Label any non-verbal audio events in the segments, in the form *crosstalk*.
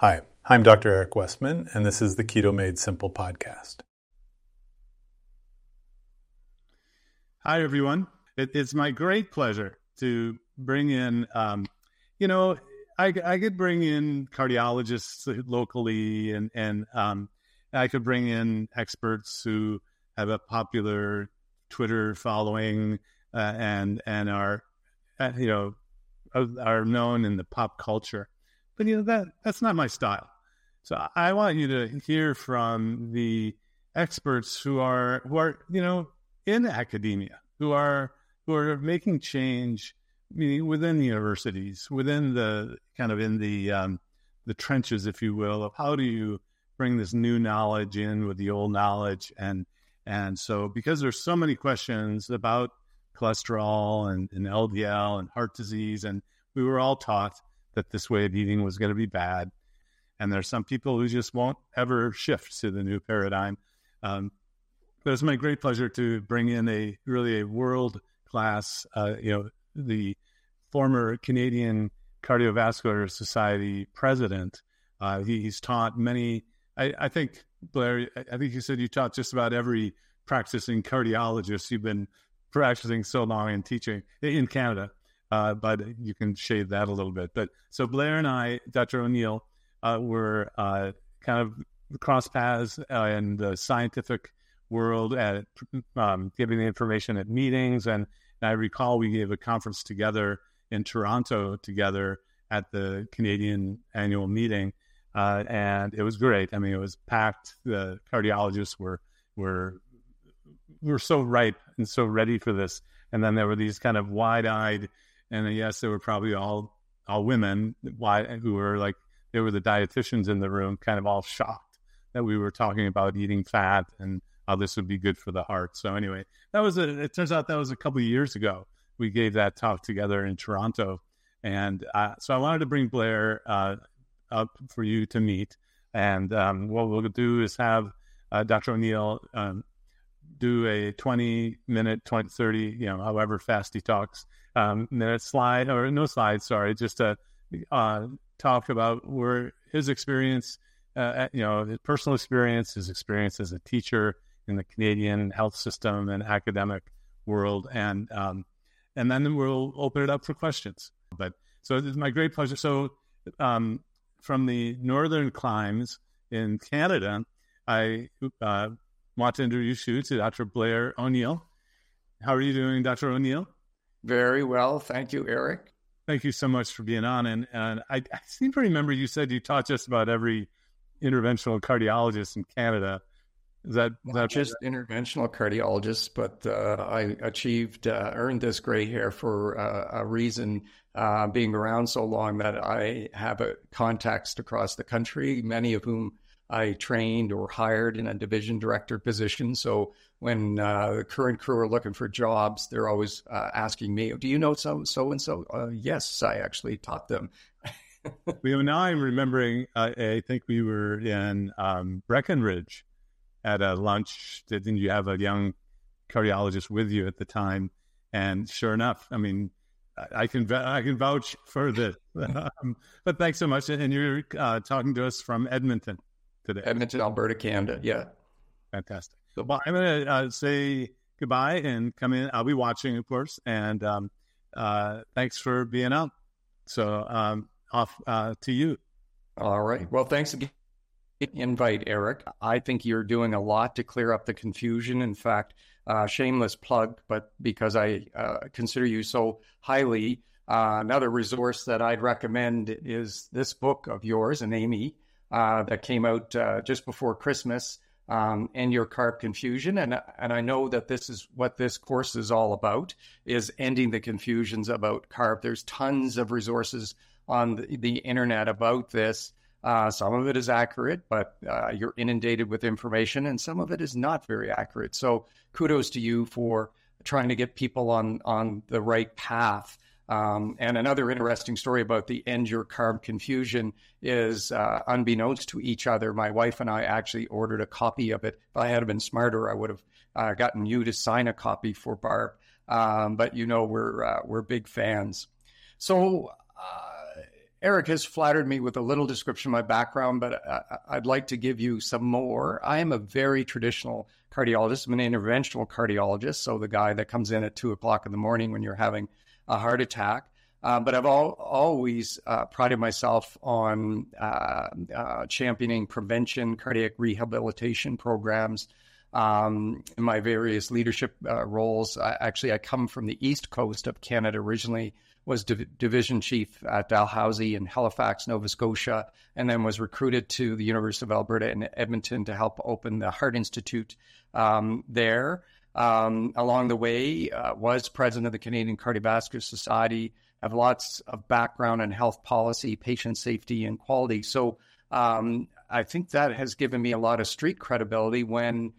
Hi, I'm Dr. Eric Westman, and this is the Keto Made Simple podcast. Hi, everyone. It, it's my great pleasure to bring in, um, you know, I, I, could bring in cardiologists locally, and and um, I could bring in experts who have a popular Twitter following uh, and and are, uh, you know, are known in the pop culture. But you know that that's not my style. So I want you to hear from the experts who are who are you know in academia, who are who are making change, meaning within the universities, within the kind of in the um, the trenches, if you will, of how do you bring this new knowledge in with the old knowledge and and so because there's so many questions about cholesterol and, and LDL and heart disease and we were all taught that this way of eating was going to be bad. And there's some people who just won't ever shift to the new paradigm. Um, but it's my great pleasure to bring in a really a world class, uh, you know, the former Canadian Cardiovascular Society president. Uh, he, he's taught many. I, I, think Blair. I think you said you taught just about every practicing cardiologist. You've been practicing so long and teaching in Canada uh, but you can shade that a little bit. But so Blair and I, Dr. O'Neill, uh, were uh, kind of cross paths in the scientific world at um, giving the information at meetings. And, and, I recall we gave a conference together in Toronto together at the Canadian annual meeting. Uh, and it was great. I mean, it was packed. The cardiologists were were were so ripe and so ready for this. And then there were these kind of wide eyed and yes, they were probably all all women why who were like they were the dietitians in the room, kind of all shocked that we were talking about eating fat and how this would be good for the heart. So anyway, that was a. It turns out that was a couple of years ago. We gave that talk together in Toronto, and uh, so I wanted to bring Blair uh, up for you to meet. And um, what we'll do is have uh, Dr. O'Neill um, do a 20 minute, 20, 30, you know, however fast he talks, um, minute slide or no slide, sorry, just to uh, talk about where his experience, uh, you know, his personal experience, his experience as a teacher in the Canadian health system and academic world. And, um, and then we'll open it up for questions. But so it's my great pleasure. So, um, from the northern climes in Canada, I uh, want to introduce you to Dr. Blair O'Neill. How are you doing, Dr. O'Neill? Very well. Thank you, Eric. Thank you so much for being on. And, and I, I seem to remember you said you taught just about every interventional cardiologist in Canada. Is that, Not that just interventional cardiologists, but uh, I achieved, uh, earned this gray hair for uh, a reason, uh, being around so long that I have a contacts across the country, many of whom I trained or hired in a division director position. So when uh, the current crew are looking for jobs, they're always uh, asking me, "Do you know so so and so?" Yes, I actually taught them. *laughs* well, now I'm remembering. Uh, I think we were in um, Breckenridge at a lunch. Didn't you have a young cardiologist with you at the time? And sure enough, I mean, I can I can vouch for this. *laughs* um, but thanks so much, and you're uh, talking to us from Edmonton today. Edmonton, Alberta, Canada. Yeah. Fantastic. So well, I'm going to uh, say goodbye and come in. I'll be watching, of course. And um, uh, thanks for being out. So um, off uh, to you. All right. Well, thanks again. Invite Eric. I think you're doing a lot to clear up the confusion. In fact, uh, shameless plug, but because I uh, consider you so highly, uh, another resource that I'd recommend is this book of yours and Amy uh, that came out uh, just before Christmas, um, Your Carb Confusion. And, and I know that this is what this course is all about, is ending the confusions about carb. There's tons of resources on the, the internet about this. Uh, some of it is accurate, but uh, you're inundated with information, and some of it is not very accurate. So kudos to you for trying to get people on on the right path. Um, and another interesting story about the end your carb confusion is, uh, unbeknownst to each other, my wife and I actually ordered a copy of it. If I had been smarter, I would have uh, gotten you to sign a copy for Barb. Um, but you know, we're uh, we're big fans. So, uh, Eric has flattered me with a little description of my background, but I'd like to give you some more. I am a very traditional cardiologist. I'm an interventional cardiologist, so the guy that comes in at two o'clock in the morning when you're having a heart attack. Uh, but I've all, always uh, prided myself on uh, uh championing prevention, cardiac rehabilitation programs. Um, in my various leadership uh, roles, I, actually, I come from the east coast of Canada originally was div- division chief at Dalhousie in Halifax, Nova Scotia, and then was recruited to the University of Alberta in Edmonton to help open the Heart Institute um, there. Um, along the way, uh, was president of the Canadian Cardiovascular Society. Have lots of background in health policy, patient safety, and quality. So um, I think that has given me a lot of street credibility when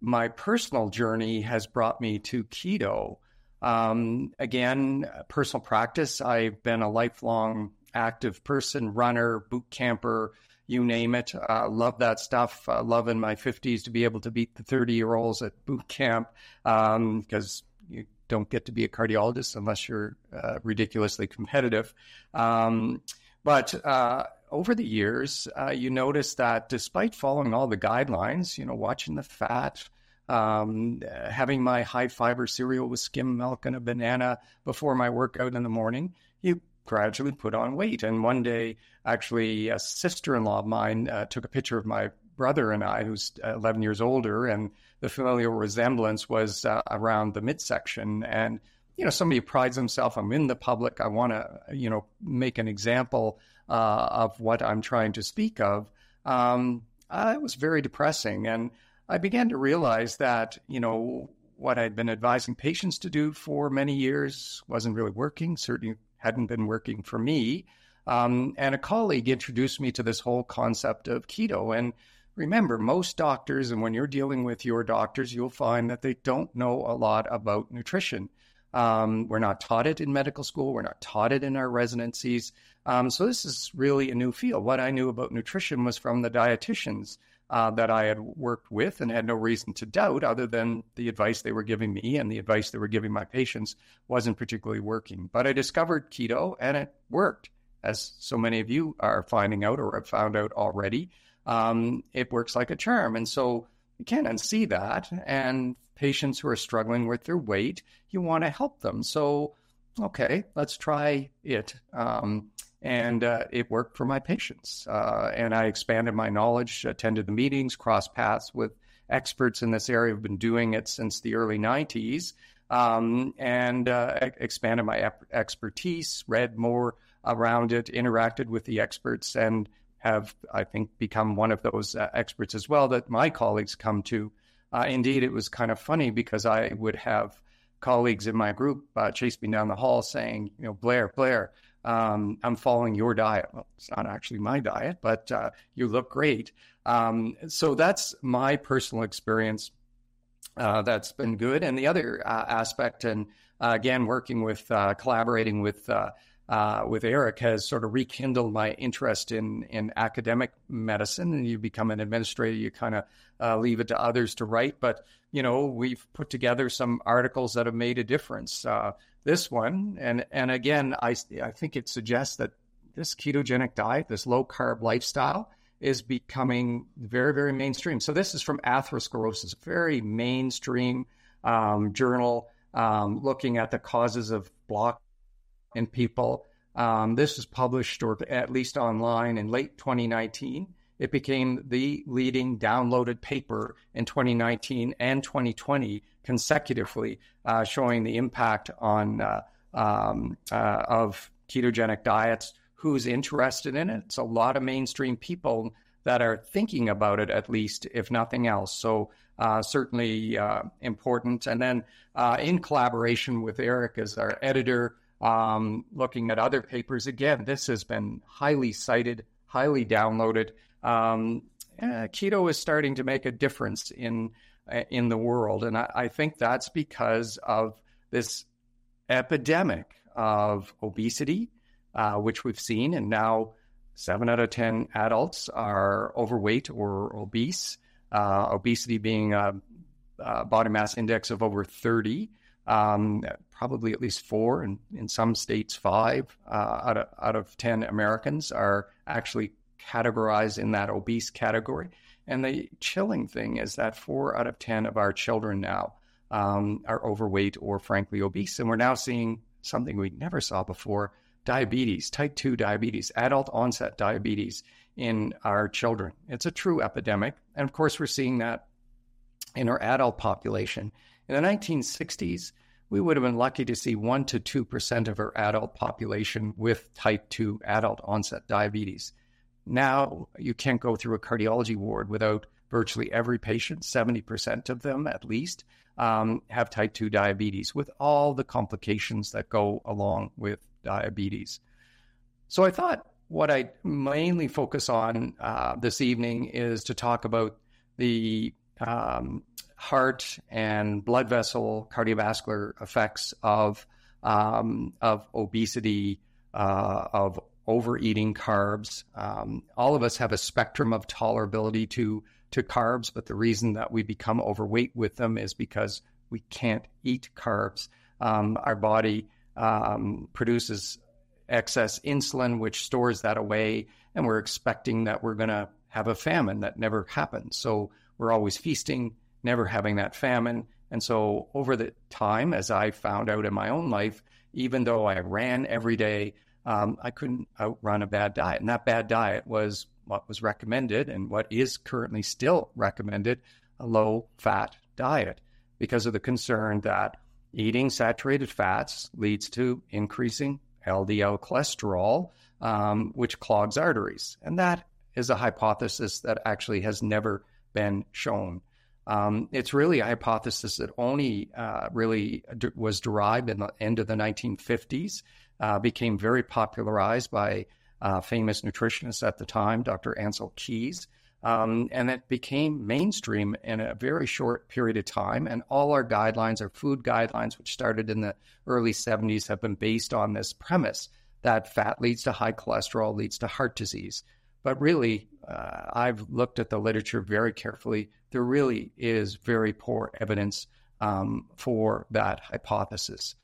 my personal journey has brought me to keto. Um, again, personal practice. I've been a lifelong active person, runner, boot camper, you name it. Uh, love that stuff. Uh, love in my 50s to be able to beat the 30 year olds at boot camp because um, you don't get to be a cardiologist unless you're uh, ridiculously competitive. Um, but uh, over the years, uh, you notice that despite following all the guidelines, you know, watching the fat, um, having my high fiber cereal with skim milk and a banana before my workout in the morning, you gradually put on weight. And one day, actually, a sister in law of mine uh, took a picture of my brother and I, who's 11 years older, and the familial resemblance was uh, around the midsection. And, you know, somebody prides himself, I'm in the public, I want to, you know, make an example uh, of what I'm trying to speak of. Um, uh, it was very depressing. And I began to realize that, you know, what I'd been advising patients to do for many years wasn't really working, certainly hadn't been working for me. Um, and a colleague introduced me to this whole concept of keto. And remember, most doctors, and when you're dealing with your doctors, you'll find that they don't know a lot about nutrition. Um, we're not taught it in medical school. We're not taught it in our residencies. Um, so this is really a new field. What I knew about nutrition was from the dietitians uh, that I had worked with and had no reason to doubt, other than the advice they were giving me and the advice they were giving my patients wasn't particularly working. But I discovered keto and it worked, as so many of you are finding out or have found out already. Um, it works like a charm. And so you can't unsee that. And patients who are struggling with their weight, you want to help them. So, okay, let's try it. Um, and uh, it worked for my patients. Uh, and I expanded my knowledge, attended the meetings, crossed paths with experts in this area. Have been doing it since the early '90s, um, and uh, expanded my expertise. Read more around it, interacted with the experts, and have I think become one of those uh, experts as well that my colleagues come to. Uh, indeed, it was kind of funny because I would have colleagues in my group uh, chase me down the hall saying, you know, Blair, Blair um, I'm following your diet. Well, it's not actually my diet, but uh, you look great. Um, so that's my personal experience. Uh, that's been good. And the other uh, aspect, and uh, again, working with, uh, collaborating with uh, with Eric, has sort of rekindled my interest in in academic medicine. And you become an administrator, you kind of leave it to others to write. But you know, we've put together some articles that have made a difference this one, and and again, I I think it suggests that this ketogenic diet, this low carb lifestyle, is becoming very very mainstream. So this is from Atherosclerosis, very mainstream um, journal um, looking at the causes of block in people. Um, this was published, or at least online, in late 2019. It became the leading downloaded paper in 2019 and 2020 consecutively, uh, showing the impact on uh, um, uh, of ketogenic diets. Who's interested in it? It's a lot of mainstream people that are thinking about it, at least, if nothing else. So uh, certainly uh, important. And then uh, in collaboration with Eric as our editor, um, looking at other papers. Again, this has been highly cited, highly downloaded. Um, keto is starting to make a difference in uh, in the world. And I, I think that's because of this epidemic of obesity, uh, which we've seen. And now seven out of 10 adults are overweight or obese, uh, obesity being a, a, body mass index of over 30. Um, probably at least four, and in some states, five uh, out, of, out of 10 Americans are actually categorized in that obese category. And the chilling thing is that four out of 10 of our children now um, are overweight or frankly obese. And we're now seeing something we never saw before diabetes, type 2 diabetes, adult onset diabetes in our children. It's a true epidemic. And of course, we're seeing that in our adult population. In the 1960s, we would have been lucky to see 1% to 2% of our adult population with type 2 adult onset diabetes. Now, you can't go through a cardiology ward without virtually every patient, 70% of them at least, um, have type 2 diabetes with all the complications that go along with diabetes. So I thought what I mainly focus on uh, this evening is to talk about the um, heart and blood vessel cardiovascular effects of um, of obesity, uh, of overeating carbs. Um, all of us have a spectrum of tolerability to to carbs, but the reason that we become overweight with them is because we can't eat carbs. Um, our body um, produces excess insulin, which stores that away, and we're expecting that we're going to have a famine that never happens. So we're always feasting, never having that famine. And so over the time, as I found out in my own life, even though I ran every day, um, I couldn't outrun a bad diet. And that bad diet was what was recommended and what is currently still recommended a low fat diet because of the concern that eating saturated fats leads to increasing LDL cholesterol, um, which clogs arteries. And that is a hypothesis that actually has never been shown. Um, it's really a hypothesis that only uh, really d- was derived in the end of the 1950s, uh, became very popularized by uh, famous nutritionist at the time, Dr. Ancel Keys. Um, and it became mainstream in a very short period of time. And all our guidelines, our food guidelines, which started in the early 70s, have been based on this premise that fat leads to high cholesterol, leads to heart disease. But really, uh, I've looked at the literature very carefully. There really is very poor evidence um, for that hypothesis.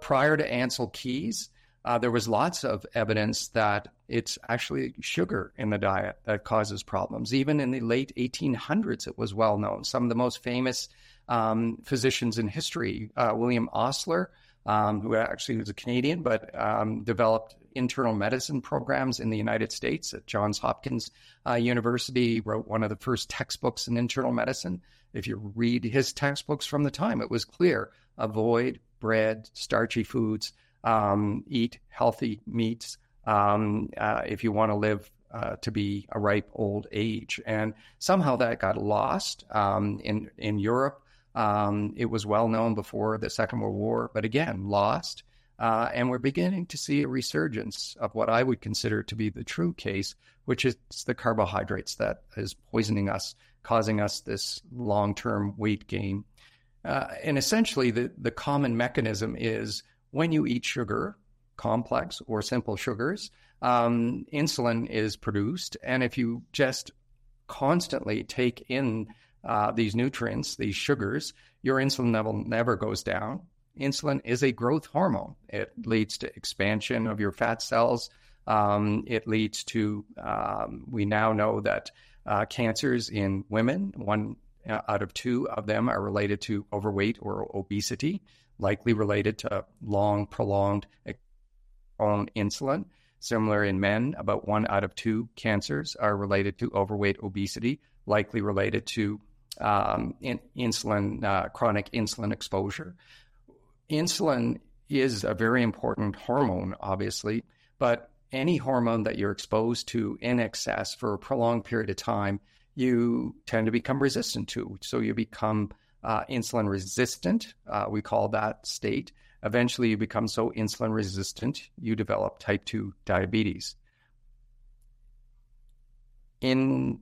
Prior to Ancel Keys, uh, there was lots of evidence that it's actually sugar in the diet that causes problems. Even in the late 1800s, it was well known. Some of the most famous um, physicians in history, uh, William Osler, um, who actually was a Canadian, but um, developed internal medicine programs in the United States at Johns Hopkins uh, University, wrote one of the first textbooks in internal medicine. If you read his textbooks from the time, it was clear avoid bread, starchy foods, um, eat healthy meats um, uh, if you want to live uh, to be a ripe old age. And somehow that got lost um, in in Europe. Um, it was well known before the Second World War, but again lost. Uh, and we're beginning to see a resurgence of what I would consider to be the true case, which is the carbohydrates that is poisoning us, causing us this long term weight gain. Uh, and essentially, the, the common mechanism is when you eat sugar, complex or simple sugars, um, insulin is produced. And if you just constantly take in uh, these nutrients, these sugars, your insulin level never goes down. Insulin is a growth hormone. It leads to expansion of your fat cells. Um, it leads to, um, we now know that uh, cancers in women, one uh, out of two of them are related to overweight or obesity likely related to long, prolonged on insulin. Similar in men, about one out of two cancers are related to overweight, obesity, likely related to um, in, insulin, uh, chronic insulin exposure. Insulin is a very important hormone, obviously, but any hormone that you're exposed to in excess for a prolonged period of time, you tend to become resistant to. So you become uh, insulin resistant. Uh, we call that state. Eventually, you become so insulin resistant, you develop type 2 diabetes. In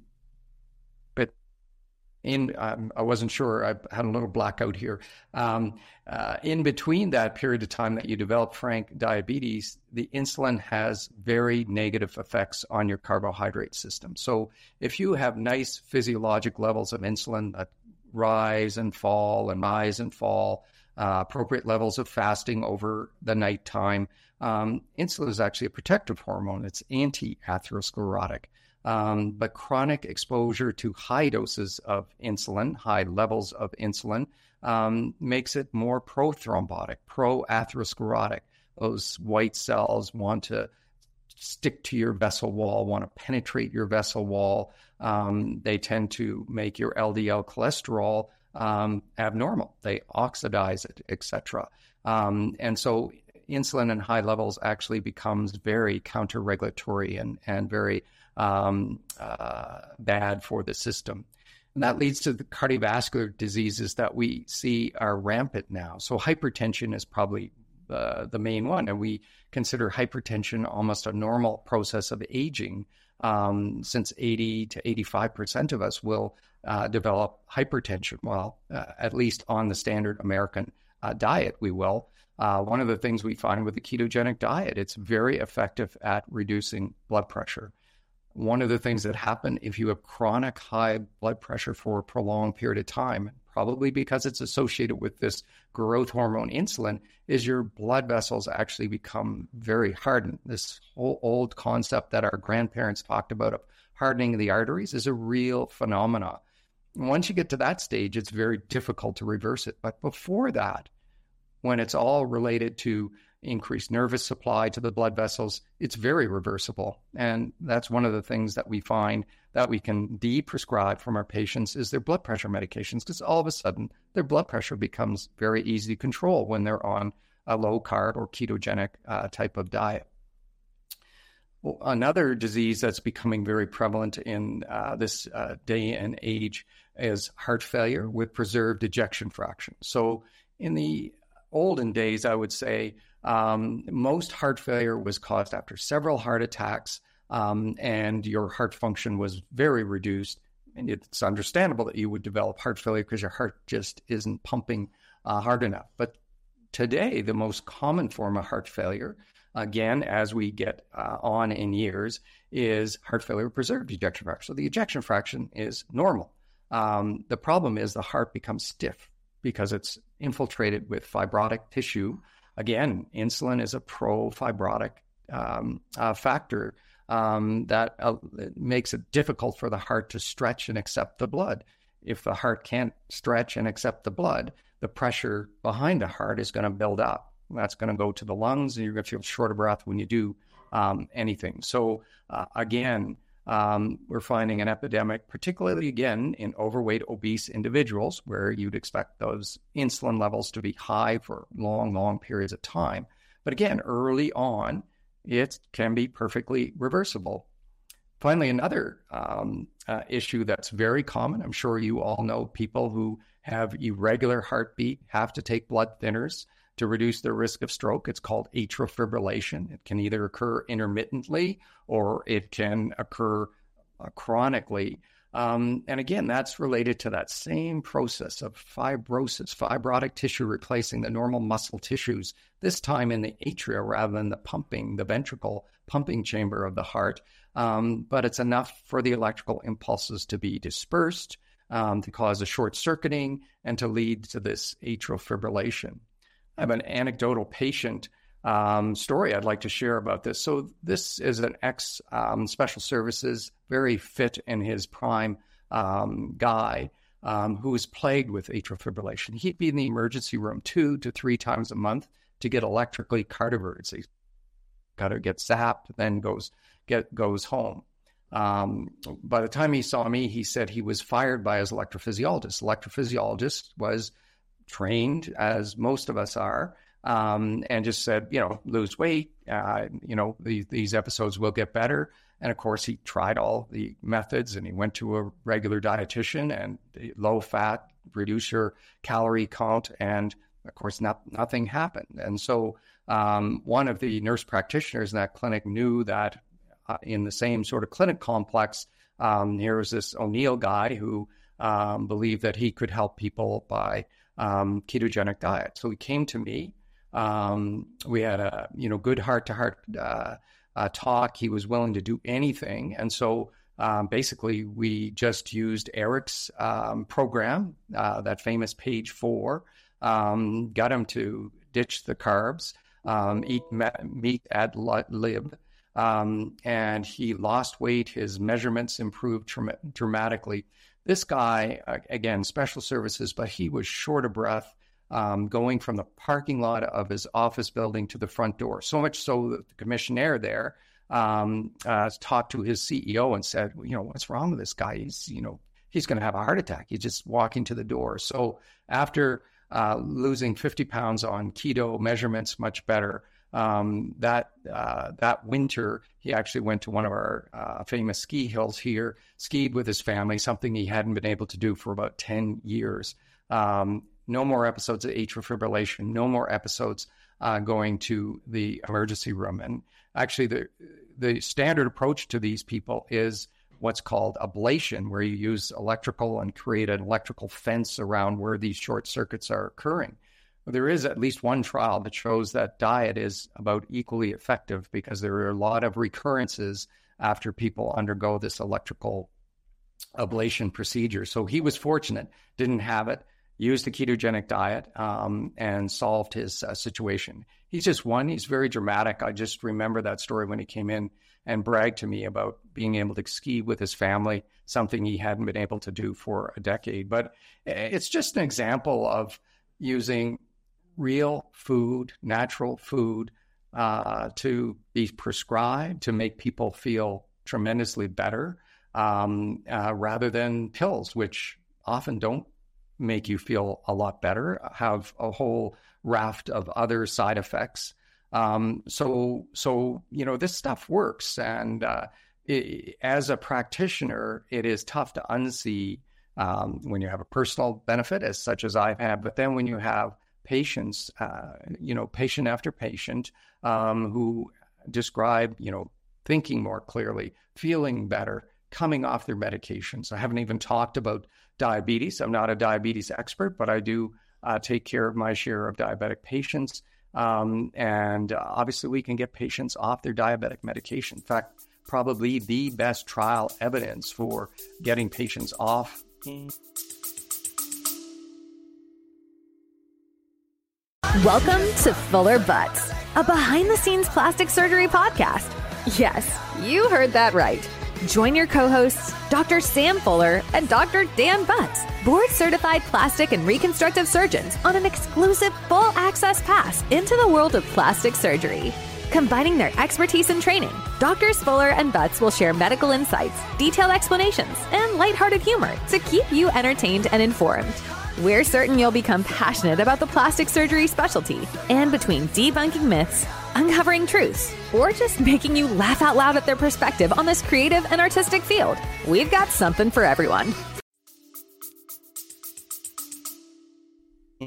in um, I wasn't sure. I had a little blackout here. Um, uh, in between that period of time that you develop frank diabetes, the insulin has very negative effects on your carbohydrate system. So if you have nice physiologic levels of insulin that rise and fall and rise and fall. uh, appropriate levels of fasting over the nighttime. Um, insulin is actually a protective hormone. It's anti-atherosclerotic. Um, but chronic exposure to high doses of insulin, high levels of insulin, um, makes it more prothrombotic, pro-atherosclerotic. Those white cells want to stick to your vessel wall, want to penetrate your vessel wall. Um, they tend to make your LDL cholesterol um, abnormal. They oxidize it, etc. Um, and so insulin in high levels actually becomes very counter-regulatory and, and very um, uh, bad for the system. And that leads to the cardiovascular diseases that we see are rampant now. So hypertension is probably uh, the main one, and we consider hypertension almost a normal process of aging. Um, since 80 to 85 percent of us will uh, develop hypertension. Well, uh, at least on the standard American uh, diet, we will. Uh, one of the things we find with the ketogenic diet, it's very effective at reducing blood pressure. One of the things that happen if you have chronic high blood pressure for a prolonged period of time, probably because it's associated with this growth hormone insulin, is your blood vessels actually become very hardened. This whole old concept that our grandparents talked about of hardening the arteries is a real phenomena. Once you get to that stage, it's very difficult to reverse it. But before that, when it's all related to increased nervous supply to the blood vessels, it's very reversible. And that's one of the things that we find that we can de-prescribe from our patients is their blood pressure medications because all of a sudden their blood pressure becomes very easy to control when they're on a low carb or ketogenic uh, type of diet. Another disease that's becoming very prevalent in uh, this uh, day and age is heart failure with preserved ejection fraction. So, in the olden days, I would say um, most heart failure was caused after several heart attacks, um, and your heart function was very reduced. And it's understandable that you would develop heart failure because your heart just isn't pumping uh, hard enough. But today, the most common form of heart failure, again, as we get uh, on in years, is heart failure preserved ejection fraction. So the ejection fraction is normal. Um, the problem is the heart becomes stiff because it's infiltrated with fibrotic tissue again, insulin is a pro-fibrotic um, uh, factor um, that uh, makes it difficult for the heart to stretch and accept the blood. If the heart can't stretch and accept the blood, the pressure behind the heart is going to build up. That's going to go to the lungs, and you're going to feel short of breath when you do um, anything. So, uh, again, um, we're finding an epidemic, particularly again in overweight, obese individuals, where you'd expect those insulin levels to be high for long, long periods of time. But again, early on, it can be perfectly reversible. Finally, another um, uh, issue that's very common I'm sure you all know people who have irregular heartbeat have to take blood thinners to reduce their risk of stroke. It's called atrial fibrillation. It can either occur intermittently or it can occur uh, chronically. Um, and again, that's related to that same process of fibrosis, fibrotic tissue replacing the normal muscle tissues, this time in the atria rather than the pumping, the ventricle pumping chamber of the heart. Um, but it's enough for the electrical impulses to be dispersed, um, to cause a short circuiting, and to lead to this atrial fibrillation. I have an anecdotal patient um, story I'd like to share about this. So, this is an ex um, special services, very fit in his prime um, guy um, who was plagued with atrial fibrillation. He'd be in the emergency room two to three times a month to get electrically cardioverted. So, he's got to get zapped, then goes get goes home. Um, by the time he saw me, he said he was fired by his electrophysiologist. Electrophysiologist was trained as most of us are, um, and just said, you know, lose weight. Uh, you know, the, these episodes will get better. And of course, he tried all the methods, and he went to a regular dietitian and low fat, reduce your calorie count, and of course, not, nothing happened. And so, um, one of the nurse practitioners in that clinic knew that uh, in the same sort of clinic complex, um, here was this O'Neill guy who um, believed that he could help people by um, ketogenic diet. So he came to me. Um, we had a you know good heart to heart talk. He was willing to do anything, and so um, basically we just used Eric's um, program, uh, that famous page four. um, got him to ditch the carbs, um, eat meat ad lib, um, and he lost weight. His measurements improved tra- dramatically. This guy, again, special services, but he was short of breath. Um, going from the parking lot of his office building to the front door. So much so that the commissioner there um, uh, talked to his CEO and said, you know, what's wrong with this guy? He's, you know, he's going to have a heart attack. He's just walking to the door. So after uh, losing 50 pounds on keto measurements, much better. Um, that uh, that winter, he actually went to one of our uh, famous ski hills here, skied with his family, something he hadn't been able to do for about 10 years. Um, no more episodes of atrial fibrillation, no more episodes uh, going to the emergency room. And actually, the the standard approach to these people is what's called ablation, where you use electrical and create an electrical fence around where these short circuits are occurring. There is at least one trial that shows that diet is about equally effective because there are a lot of recurrences after people undergo this electrical ablation procedure. So he was fortunate, didn't have it, used a ketogenic diet, um, and solved his uh, situation. He's just one. He's very dramatic. I just remember that story when he came in and bragged to me about being able to ski with his family, something he hadn't been able to do for a decade. But eh, it's just an example of using real food, natural food, uh, to be prescribed to make people feel tremendously better um, uh, rather than pills, which often don't make you feel a lot better, have a whole raft of other side effects. Um, so, so you know, this stuff works, and uh, it, as a practitioner, it is tough to unsee um, when you have a personal benefit, as such as I've had. But then when you have patients, uh, you know, patient after patient, um, who describe, you know, thinking more clearly, feeling better, coming off their medications. I haven't even talked about diabetes. I'm not a diabetes expert, but I do uh, take care of my share of diabetic patients. Um, and uh, obviously, we can get patients off their diabetic medication. In fact, probably the best trial evidence for getting patients off. Welcome to Fuller Butts, a behind the scenes plastic surgery podcast. Yes, you heard that right. Join your co hosts, Dr. Sam Fuller and Dr. Dan Butts, board certified plastic and reconstructive surgeons, on an exclusive full access pass into the world of plastic surgery. Combining their expertise and training, Doctors Fuller and Butts will share medical insights, detailed explanations, and lighthearted humor to keep you entertained and informed. We're certain you'll become passionate about the plastic surgery specialty, and between debunking myths, uncovering truths, or just making you laugh out loud at their perspective on this creative and artistic field, we've got something for everyone.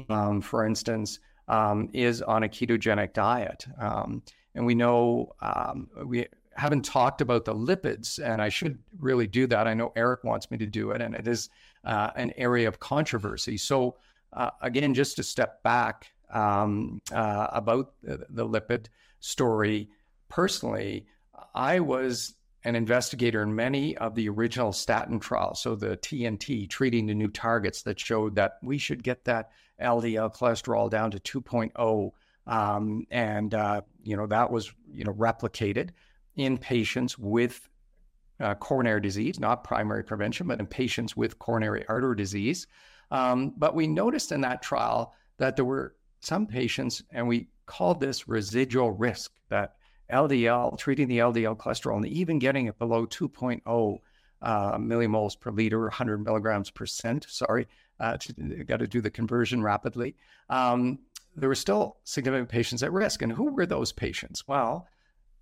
Um, for instance, um, is on a ketogenic diet. Um, and we know um, we haven't talked about the lipids, and I should really do that. I know Eric wants me to do it, and it is uh, an area of controversy. So, uh, again, just to step back um, uh, about the, the, lipid story, personally, I was an investigator in many of the original statin trials. So, the TNT, treating the new targets, that showed that we should get that LDL cholesterol down to 2.0. Um, and, uh, you know, that was, you know, replicated in patients with uh, coronary disease, not primary prevention, but in patients with coronary artery disease. Um, but we noticed in that trial that there were some patients, and we called this residual risk, that LDL, treating the LDL cholesterol and even getting it below 2.0 uh, millimoles per liter, 100 milligrams per cent. Sorry, uh, got to do the conversion rapidly. Um, there were still significant patients at risk. And who were those patients? Well,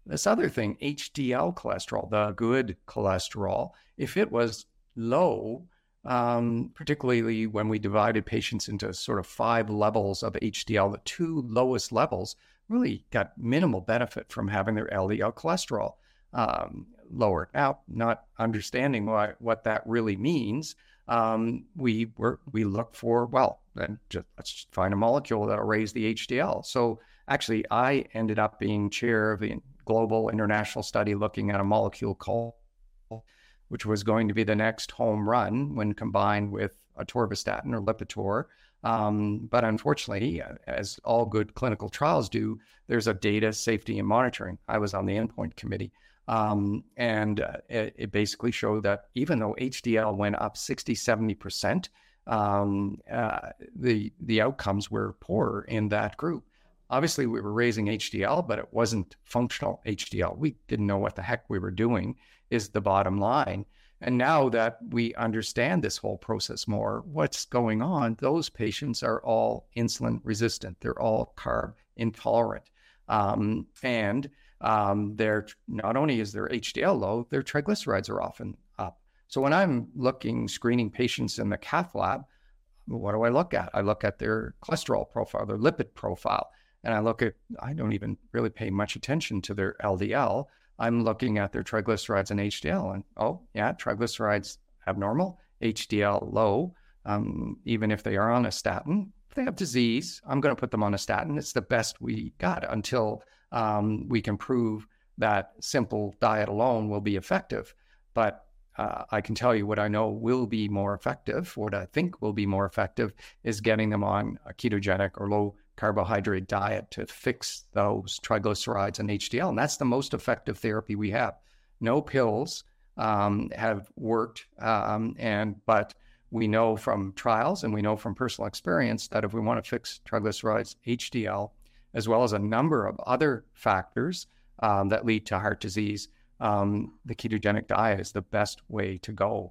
this other thing, HDL cholesterol, the good cholesterol, if it was low, um, particularly when we divided patients into sort of five levels of HDL, the two lowest levels really got minimal benefit from having their LDL cholesterol um, lowered. Now, not understanding why, what that really means, um, we were we look for well, then just let's find a molecule that'll raise the HDL. So actually, I ended up being chair of the global international study looking at a molecule called, which was going to be the next home run when combined with atorvastatin or Lipitor. Um, but unfortunately, as all good clinical trials do, there's a data safety and monitoring. I was on the endpoint committee. Um, and uh, it, it, basically showed that even though HDL went up 60, 70%, um, uh, the, the outcomes were poorer in that group. Obviously, we were raising HDL, but it wasn't functional HDL. We didn't know what the heck we were doing, is the bottom line. And now that we understand this whole process more, what's going on, those patients are all insulin resistant. They're all carb intolerant. Um, and um, they're not only is their HDL low, their triglycerides are often up. So when I'm looking, screening patients in the cath lab, what do I look at? I look at their cholesterol profile, their lipid profile, and I look at, I don't even really pay much attention to their LDL. I'm looking at their triglycerides and HDL, and oh, yeah, triglycerides abnormal, HDL low. Um, even if they are on a statin, if they have disease, I'm going to put them on a statin. It's the best we got until um, we can prove that simple diet alone will be effective. But uh, I can tell you what I know will be more effective, what I think will be more effective is getting them on a ketogenic or low carbohydrate diet to fix those triglycerides and HDL. And that's the most effective therapy we have. No pills um, have worked, um, and but we know from trials and we know from personal experience that if we want to fix triglycerides, HDL, as well as a number of other factors um, that lead to heart disease, um, the ketogenic diet is the best way to go.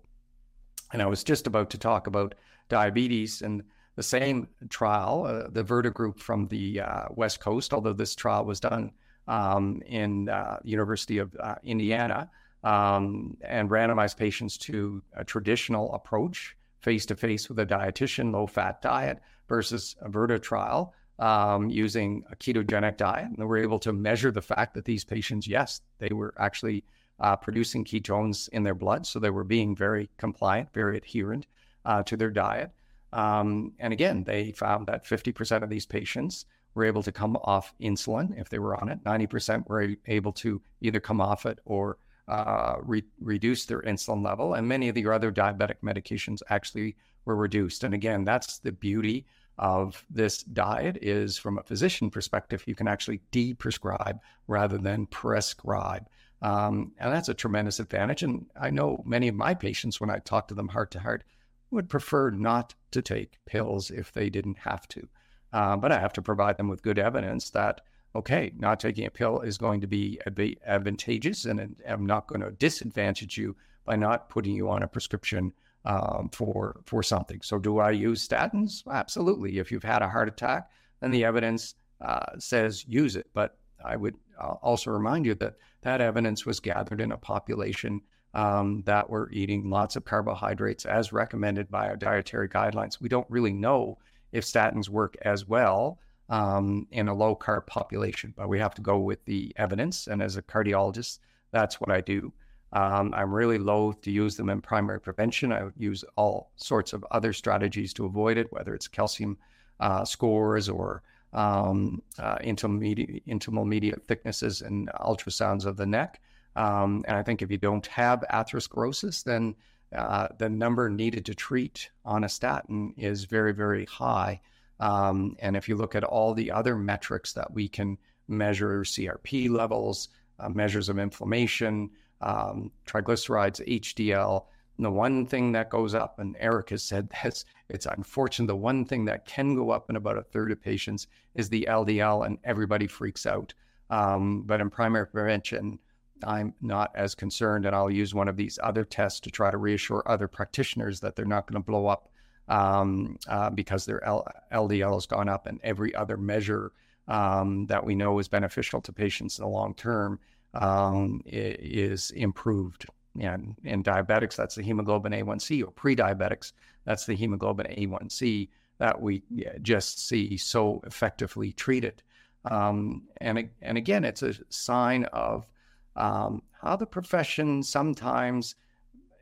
And I was just about to talk about diabetes and the same trial, uh, the Virta group from the uh, West Coast, although this trial was done um, in uh, University of uh, Indiana, um, and randomized patients to a traditional approach, face to face with a dietitian, low fat diet, versus a Virta trial um, using a ketogenic diet. And we were able to measure the fact that these patients, yes, they were actually uh, producing ketones in their blood. So they were being very compliant, very adherent uh, to their diet. Um, and again, they found that 50% of these patients were able to come off insulin if they were on it. 90% were able to either come off it or uh, re- reduce their insulin level. And many of the other diabetic medications actually were reduced. And again, that's the beauty of this diet is from a physician perspective, you can actually de-prescribe rather than prescribe. Um, and that's a tremendous advantage. And I know many of my patients, when I talk to them heart to heart, would prefer not to take pills if they didn't have to. Uh, but I have to provide them with good evidence that, okay, not taking a pill is going to be advantageous and I'm not going to disadvantage you by not putting you on a prescription um, for for something. So, do I use statins? Absolutely. If you've had a heart attack, then the evidence uh, says use it. But I would uh, also remind you that that evidence was gathered in a population um, that were eating lots of carbohydrates as recommended by our dietary guidelines. We don't really know if statins work as well um, in a low carb population, but we have to go with the evidence. And as a cardiologist, that's what I do. Um, I'm really loath to use them in primary prevention. I would use all sorts of other strategies to avoid it, whether it's calcium uh, scores or um, uh, intermediate, thicknesses and ultrasounds of the neck. Um, and I think if you don't have atherosclerosis, then uh, the number needed to treat on a statin is very, very high. Um, and if you look at all the other metrics that we can measure, CRP levels, uh, measures of inflammation, um, triglycerides, HDL. And the one thing that goes up, and Eric has said this, it's unfortunate. The one thing that can go up in about a third of patients is the LDL, and everybody freaks out. Um, but in primary prevention, I'm not as concerned, and I'll use one of these other tests to try to reassure other practitioners that they're not going to blow up um, uh, because their L- LDL has gone up, and every other measure um, that we know is beneficial to patients in the long term um, is improved. And in diabetics, that's the hemoglobin A1C, or pre diabetics, that's the hemoglobin A1C that we just see so effectively treated. Um, and, and again, it's a sign of um, how the profession sometimes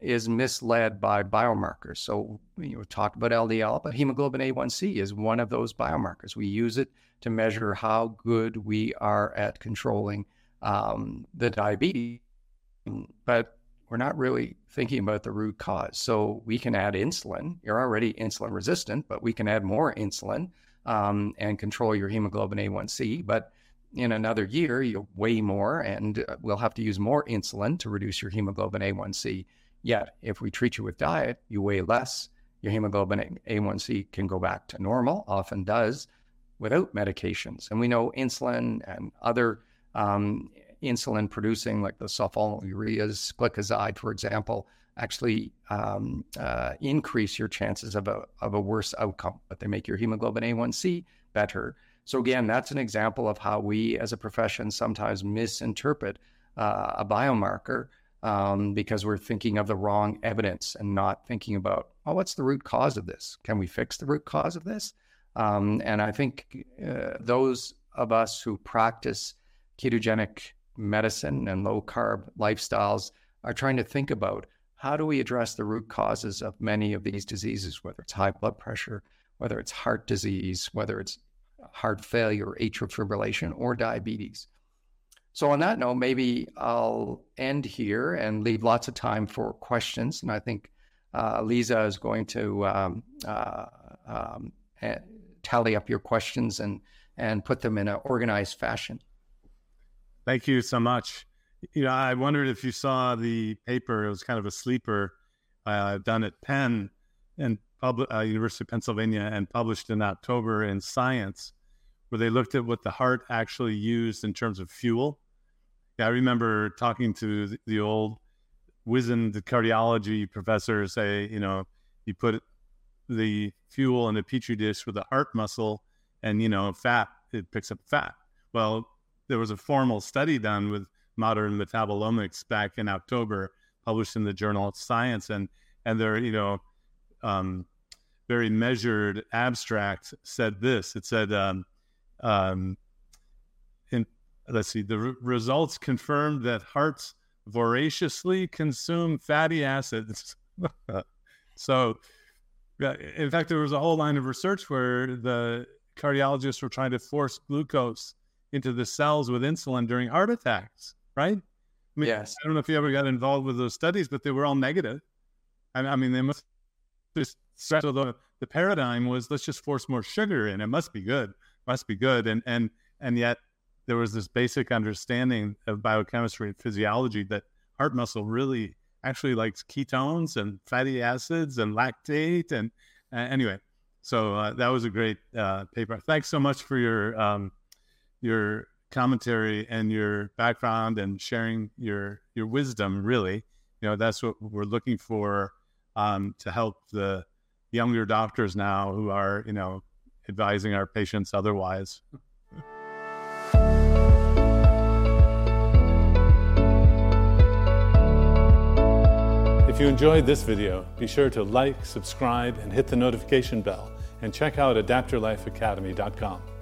is misled by biomarkers. So you know, talked about LDL, but hemoglobin A1C is one of those biomarkers. We use it to measure how good we are at controlling um, the diabetes. But we're not really thinking about the root cause. So we can add insulin. You're already insulin resistant, but we can add more insulin um, and control your hemoglobin A1C. But in another year, you'll weigh more and uh, we'll have to use more insulin to reduce your hemoglobin A1C. Yet, if we treat you with diet, you weigh less, your hemoglobin A1C can go back to normal, often does, without medications. And we know insulin and other um, insulin producing, like the sulfonylureas, gliclazide, for example, actually um, uh, increase your chances of a, of a worse outcome, but they make your hemoglobin A1C better. So, again, that's an example of how we as a profession sometimes misinterpret uh, a biomarker um, because we're thinking of the wrong evidence and not thinking about, oh, what's the root cause of this? Can we fix the root cause of this? Um, and I think uh, those of us who practice ketogenic medicine and low carb lifestyles are trying to think about how do we address the root causes of many of these diseases, whether it's high blood pressure, whether it's heart disease, whether it's heart failure, atrial fibrillation, or diabetes. So, on that note, maybe I'll end here and leave lots of time for questions. And I think uh, Lisa is going to um, uh, um, tally up your questions and, and put them in an organized fashion. Thank you so much. You know, I wondered if you saw the paper. It was kind of a sleeper uh, done at Penn and pub- uh, University of Pennsylvania and published in October in Science, where they looked at what the heart actually used in terms of fuel. Yeah, I remember talking to the, the old wizened cardiology professor say, you know, you put the fuel in a petri dish with a heart muscle, and you know, fat it picks up fat. Well, there was a formal study done with modern metabolomics back in October, published in the journal Science, and and their you know um, very measured abstract said this. It said, um, um, in let's see, the re- results confirmed that hearts voraciously consume fatty acids. *laughs* so, in fact, there was a whole line of research where the cardiologists were trying to force glucose into the cells with insulin during heart attacks, right? I mean, yes. I don't know if you ever got involved with those studies, but they were all negative. I, I mean, they must just so the the paradigm was let's just force more sugar in. It must be good, must be good, and and and yet there was this basic understanding of biochemistry and physiology that heart muscle really actually likes ketones and fatty acids and lactate and uh, anyway. So uh, that was a great uh, paper. Thanks so much for your um, your commentary and your background and sharing your your wisdom really you know that's what we're looking for um, to help the younger doctors now who are you know advising our patients otherwise If you enjoyed this video, be sure to like, subscribe, and hit the notification bell, and check out adaptyourlifeacademy.com.